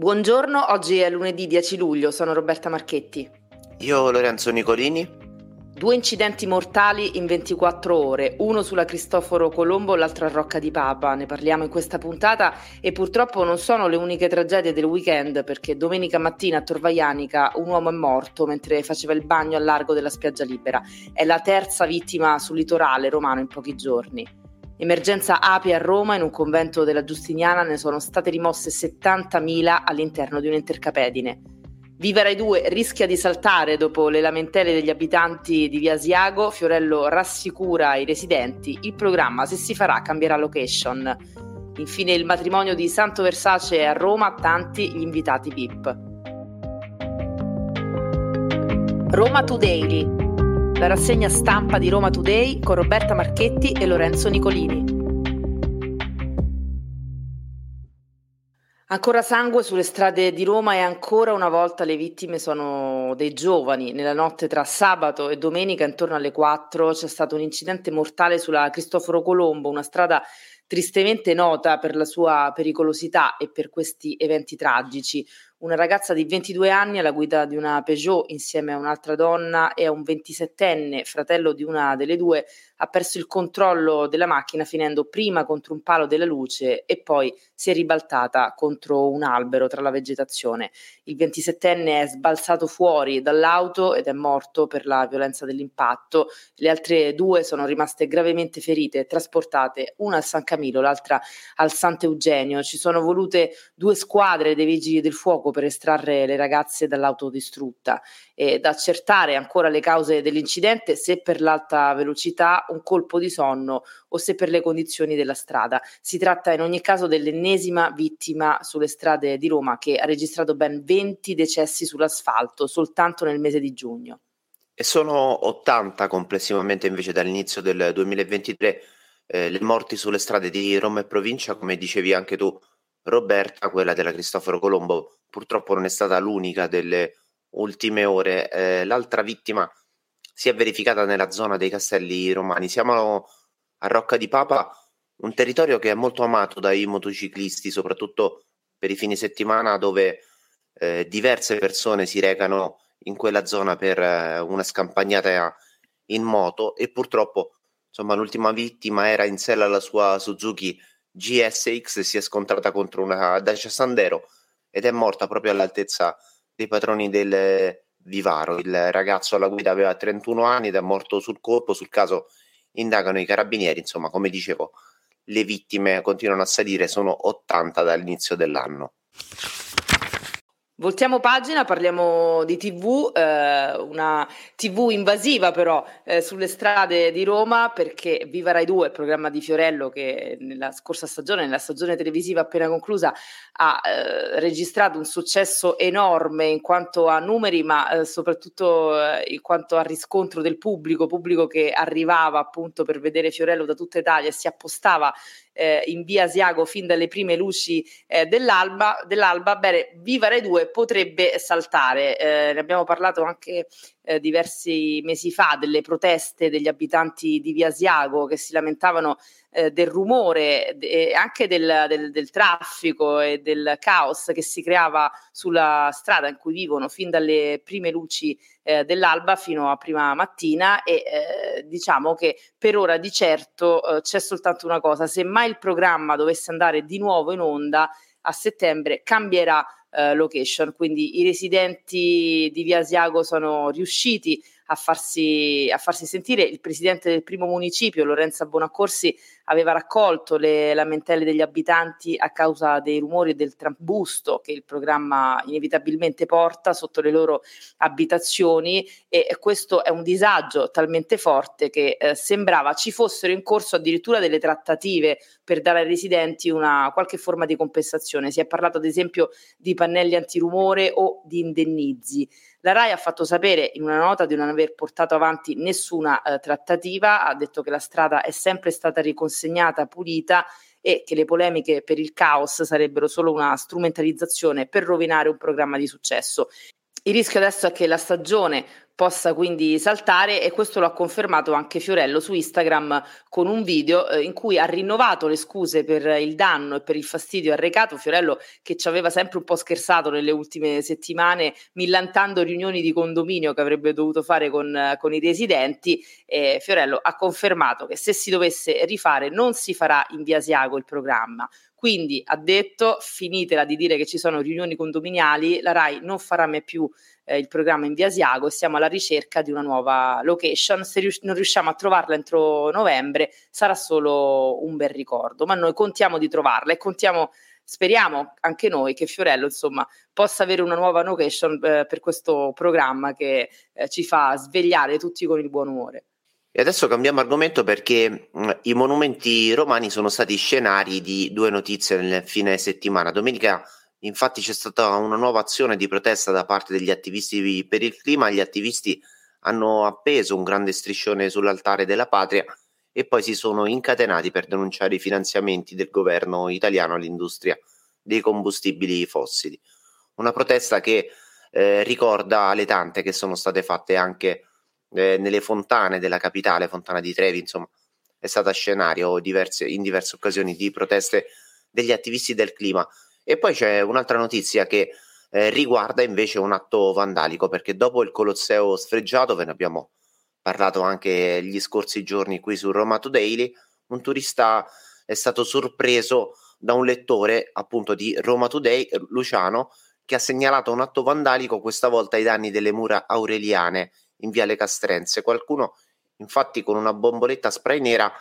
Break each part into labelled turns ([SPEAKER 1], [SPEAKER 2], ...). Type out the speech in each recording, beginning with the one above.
[SPEAKER 1] Buongiorno, oggi è lunedì 10 luglio, sono Roberta Marchetti.
[SPEAKER 2] Io Lorenzo Nicolini.
[SPEAKER 1] Due incidenti mortali in 24 ore, uno sulla Cristoforo Colombo, l'altro a Rocca di Papa. Ne parliamo in questa puntata e purtroppo non sono le uniche tragedie del weekend perché domenica mattina a Torvaianica un uomo è morto mentre faceva il bagno al largo della spiaggia libera. È la terza vittima sul litorale romano in pochi giorni. Emergenza api a Roma, in un convento della Giustiniana ne sono state rimosse 70.000 all'interno di un'intercapedine. Viva Rai 2 rischia di saltare dopo le lamentele degli abitanti di Via Asiago. Fiorello rassicura i residenti. Il programma, se si farà, cambierà location. Infine il matrimonio di Santo Versace a Roma, tanti gli invitati VIP. Roma Today la rassegna stampa di Roma Today con Roberta Marchetti e Lorenzo Nicolini. Ancora sangue sulle strade di Roma e ancora una volta le vittime sono dei giovani. Nella notte tra sabato e domenica intorno alle 4 c'è stato un incidente mortale sulla Cristoforo Colombo, una strada tristemente nota per la sua pericolosità e per questi eventi tragici una ragazza di 22 anni alla guida di una Peugeot insieme a un'altra donna e a un 27enne, fratello di una delle due, ha perso il controllo della macchina finendo prima contro un palo della luce e poi si è ribaltata contro un albero tra la vegetazione. Il 27enne è sbalzato fuori dall'auto ed è morto per la violenza dell'impatto. Le altre due sono rimaste gravemente ferite e trasportate, una al San Camilo, l'altra al Sant'Eugenio. Ci sono volute due squadre dei vigili del fuoco per estrarre le ragazze dall'auto distrutta e da accertare ancora le cause dell'incidente se per l'alta velocità, un colpo di sonno o se per le condizioni della strada. Si tratta in ogni caso dell'ennesima vittima sulle strade di Roma che ha registrato ben 20 decessi sull'asfalto soltanto nel mese di giugno.
[SPEAKER 2] E sono 80 complessivamente invece dall'inizio del 2023 eh, le morti sulle strade di Roma e provincia, come dicevi anche tu Roberta, quella della Cristoforo Colombo, purtroppo non è stata l'unica delle ultime ore. Eh, l'altra vittima si è verificata nella zona dei Castelli Romani. Siamo a Rocca di Papa, un territorio che è molto amato dai motociclisti, soprattutto per i fine settimana dove eh, diverse persone si recano in quella zona per eh, una scampagnata in moto e purtroppo insomma l'ultima vittima era in sella alla sua Suzuki GSX si è scontrata contro una Dacia Sandero ed è morta proprio all'altezza dei patroni del Vivaro. Il ragazzo alla guida aveva 31 anni ed è morto sul colpo. Sul caso indagano i carabinieri. Insomma, come dicevo, le vittime continuano a salire, sono 80 dall'inizio dell'anno.
[SPEAKER 1] Voltiamo pagina, parliamo di TV, eh, una TV invasiva però eh, sulle strade di Roma perché Viva Rai 2, il programma di Fiorello che nella scorsa stagione, nella stagione televisiva appena conclusa, ha eh, registrato un successo enorme in quanto a numeri ma eh, soprattutto eh, in quanto a riscontro del pubblico, pubblico che arrivava appunto per vedere Fiorello da tutta Italia e si appostava eh, in via Asiago fin dalle prime luci eh, dell'alba, dell'alba, bene, Viva Rai 2 potrebbe saltare. Eh, ne abbiamo parlato anche eh, diversi mesi fa delle proteste degli abitanti di via Asiago che si lamentavano eh, del rumore e anche del, del, del, traffico e del caos che si creava sulla strada in cui vivono fin dalle prime luci eh, dell'alba fino a prima mattina e eh, diciamo che per ora di certo eh, c'è soltanto una cosa, se mai il programma dovesse andare di nuovo in onda a settembre cambierà eh, location, quindi i residenti di Via Asiago sono riusciti a farsi, a farsi sentire. Il presidente del primo municipio, Lorenza Bonaccorsi, aveva raccolto le lamentele degli abitanti a causa dei rumori del trambusto che il programma inevitabilmente porta sotto le loro abitazioni e questo è un disagio talmente forte che eh, sembrava ci fossero in corso addirittura delle trattative per dare ai residenti una qualche forma di compensazione. Si è parlato ad esempio di pannelli antirumore o di indennizi. La RAI ha fatto sapere in una nota di non aver portato avanti nessuna eh, trattativa, ha detto che la strada è sempre stata riconsegnata pulita e che le polemiche per il caos sarebbero solo una strumentalizzazione per rovinare un programma di successo. Il rischio adesso è che la stagione possa quindi saltare e questo lo ha confermato anche Fiorello su Instagram con un video eh, in cui ha rinnovato le scuse per il danno e per il fastidio arrecato. Fiorello che ci aveva sempre un po' scherzato nelle ultime settimane millantando riunioni di condominio che avrebbe dovuto fare con, con i residenti. Eh, Fiorello ha confermato che se si dovesse rifare non si farà in via Asiago il programma, quindi ha detto finitela di dire che ci sono riunioni condominiali, la RAI non farà mai più eh, il programma in via Asiago e siamo alla ricerca di una nuova location. Se rius- non riusciamo a trovarla entro novembre sarà solo un bel ricordo, ma noi contiamo di trovarla e contiamo speriamo anche noi che Fiorello insomma possa avere una nuova location eh, per questo programma che eh, ci fa svegliare tutti con il buon umore.
[SPEAKER 2] E adesso cambiamo argomento perché mh, i monumenti romani sono stati scenari di due notizie nel fine settimana. Domenica infatti c'è stata una nuova azione di protesta da parte degli attivisti per il clima. Gli attivisti hanno appeso un grande striscione sull'altare della patria e poi si sono incatenati per denunciare i finanziamenti del governo italiano all'industria dei combustibili fossili. Una protesta che eh, ricorda le tante che sono state fatte anche eh, nelle fontane della capitale, Fontana di Trevi, insomma, è stata scenario diverse, in diverse occasioni di proteste degli attivisti del clima. E poi c'è un'altra notizia che eh, riguarda invece un atto vandalico, perché dopo il Colosseo sfregiato, ve ne abbiamo parlato anche gli scorsi giorni qui su Roma Today, un turista è stato sorpreso da un lettore appunto di Roma Today, Luciano, che ha segnalato un atto vandalico questa volta ai danni delle mura aureliane in Viale Castrense. Qualcuno, infatti, con una bomboletta spray nera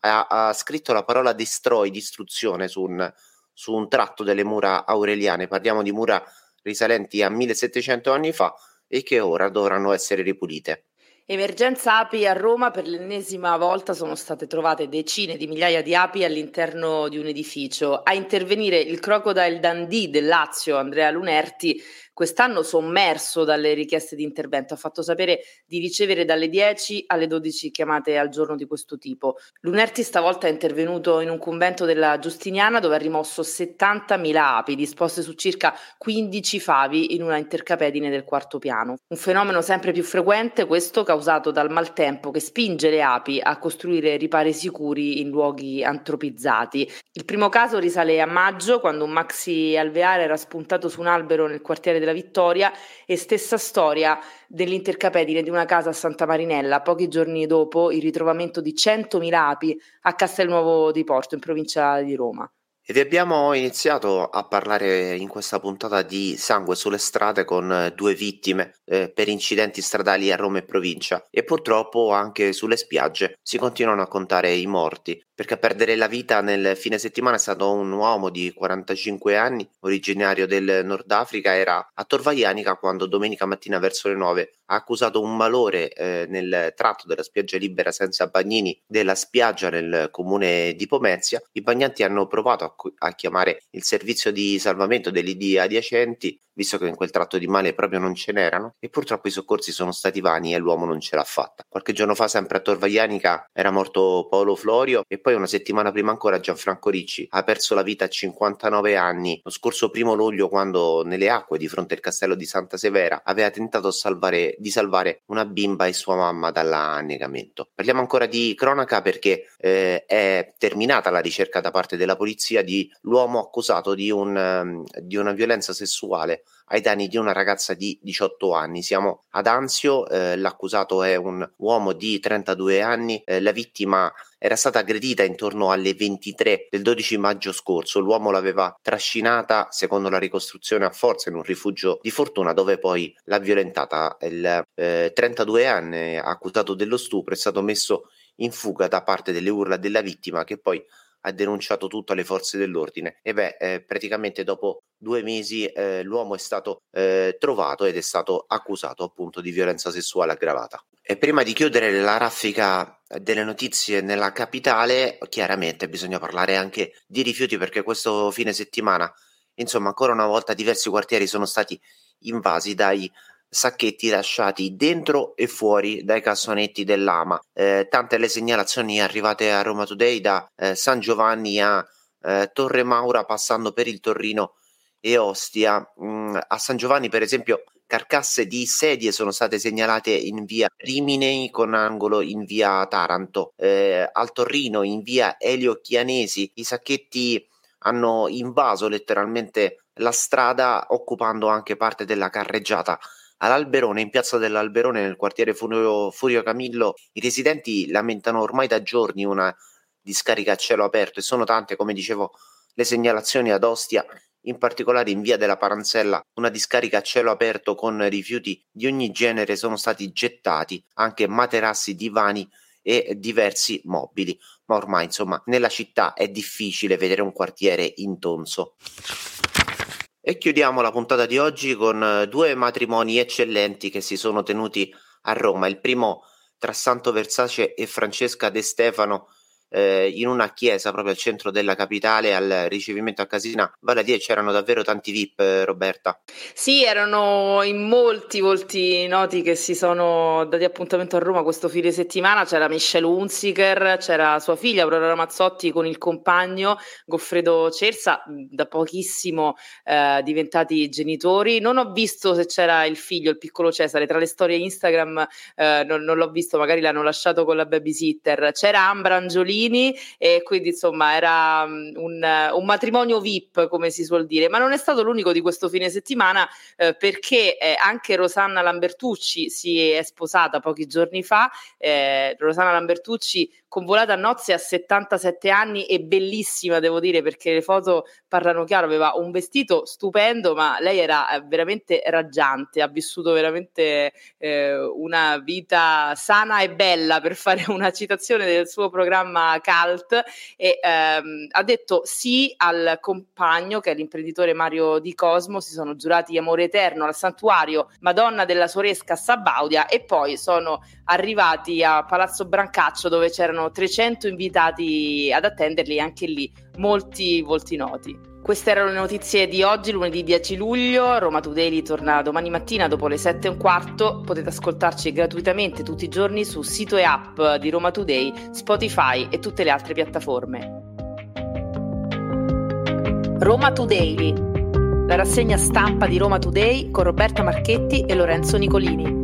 [SPEAKER 2] ha, ha scritto la parola destroy, distruzione su un, su un tratto delle mura aureliane. Parliamo di mura risalenti a 1700 anni fa e che ora dovranno essere ripulite.
[SPEAKER 1] Emergenza api a Roma, per l'ennesima volta sono state trovate decine di migliaia di api all'interno di un edificio. A intervenire il Crocodile Dundee del Lazio, Andrea Lunerti, quest'anno sommerso dalle richieste di intervento, ha fatto sapere di ricevere dalle 10 alle 12 chiamate al giorno di questo tipo. Lunerti stavolta è intervenuto in un convento della Giustiniana dove ha rimosso 70.000 api disposte su circa 15 favi in una intercapedine del quarto piano. Un fenomeno sempre più frequente, questo causato dal maltempo che spinge le api a costruire ripari sicuri in luoghi antropizzati. Il primo caso risale a maggio quando un maxi alveare era spuntato su un albero nel quartiere della Vittoria e stessa storia dell'intercapedine di una casa a Santa Marinella, pochi giorni dopo il ritrovamento di 100.000 api a Castelnuovo di Porto, in provincia di Roma.
[SPEAKER 2] Vi abbiamo iniziato a parlare in questa puntata di sangue sulle strade con eh, due vittime eh, per incidenti stradali a Roma e provincia. E purtroppo anche sulle spiagge si continuano a contare i morti perché a perdere la vita nel fine settimana è stato un uomo di 45 anni, originario del Nord Africa, era a Torvaianica quando domenica mattina verso le 9 ha accusato un malore eh, nel tratto della spiaggia libera senza bagnini della spiaggia nel comune di Pomezia. I bagnanti hanno provato a, a chiamare il servizio di salvamento dell'ID adiacenti visto che in quel tratto di male proprio non ce n'erano, e purtroppo i soccorsi sono stati vani e l'uomo non ce l'ha fatta. Qualche giorno fa, sempre a Torvaianica, era morto Paolo Florio e poi una settimana prima ancora Gianfranco Ricci ha perso la vita a 59 anni lo scorso primo luglio quando nelle acque di fronte al castello di Santa Severa aveva tentato salvare, di salvare una bimba e sua mamma dall'annegamento. Parliamo ancora di cronaca perché eh, è terminata la ricerca da parte della polizia di l'uomo accusato di, un, um, di una violenza sessuale ai danni di una ragazza di 18 anni. Siamo ad Anzio, eh, l'accusato è un uomo di 32 anni, eh, la vittima era stata aggredita intorno alle 23 del 12 maggio scorso. L'uomo l'aveva trascinata, secondo la ricostruzione, a forza in un rifugio di fortuna dove poi l'ha violentata. Il eh, 32 anni accusato dello stupro è stato messo in fuga da parte delle urla della vittima che poi ha denunciato tutto alle forze dell'ordine e beh, eh, praticamente dopo due mesi eh, l'uomo è stato eh, trovato ed è stato accusato appunto di violenza sessuale aggravata. E prima di chiudere la raffica delle notizie nella capitale, chiaramente bisogna parlare anche di rifiuti perché questo fine settimana, insomma, ancora una volta diversi quartieri sono stati invasi dai sacchetti lasciati dentro e fuori dai cassonetti dell'AMA. Eh, tante le segnalazioni arrivate a Roma Today da eh, San Giovanni a eh, Torre Maura passando per il Torrino e Ostia. Mm, a San Giovanni, per esempio, carcasse di sedie sono state segnalate in via Riminei con angolo in via Taranto, eh, al Torrino in via Elio Chianesi. I sacchetti hanno invaso letteralmente la strada occupando anche parte della carreggiata. All'Alberone, in piazza dell'Alberone, nel quartiere Furio, Furio Camillo, i residenti lamentano ormai da giorni una discarica a cielo aperto e sono tante, come dicevo, le segnalazioni ad Ostia in particolare in via della Paranzella una discarica a cielo aperto con rifiuti di ogni genere sono stati gettati, anche materassi, divani e diversi mobili. Ma ormai, insomma, nella città è difficile vedere un quartiere intonso. E chiudiamo la puntata di oggi con due matrimoni eccellenti che si sono tenuti a Roma. Il primo tra Santo Versace e Francesca De Stefano eh, in una chiesa proprio al centro della capitale al ricevimento a Casina Valadia c'erano davvero tanti VIP, eh, Roberta.
[SPEAKER 1] Sì, erano in molti volti noti che si sono dati appuntamento a Roma questo fine settimana. C'era Michelle Hunziker, c'era sua figlia Aurora Ramazzotti con il compagno Goffredo Cersa, da pochissimo eh, diventati genitori. Non ho visto se c'era il figlio, il piccolo Cesare, tra le storie Instagram eh, non, non l'ho visto, magari l'hanno lasciato con la babysitter. C'era Ambra Angiolini bambini e quindi insomma era mm, un, un, matrimonio VIP come si suol dire, ma non è stato l'unico di questo fine settimana eh, perché eh, anche Rosanna Lambertucci si è sposata pochi giorni fa, eh, Rosanna Lambertucci convolata a nozze a 77 anni e bellissima devo dire perché le foto parlano chiaro, aveva un vestito stupendo ma lei era eh, veramente raggiante, ha vissuto veramente eh, una vita sana e bella per fare una citazione del suo programma cult e ehm, ha detto sì al compagno che è l'imprenditore Mario Di Cosmo, si sono giurati amore eterno al santuario Madonna della Soresca Sabaudia e poi sono arrivati a Palazzo Brancaccio dove c'erano 300 invitati ad attenderli anche lì molti volti noti. Queste erano le notizie di oggi, lunedì 10 luglio. Roma Today torna domani mattina dopo le 7 e un quarto. Potete ascoltarci gratuitamente tutti i giorni su sito e app di Roma Today, Spotify e tutte le altre piattaforme. Roma Today, la rassegna stampa di Roma Today con Roberta Marchetti e Lorenzo Nicolini.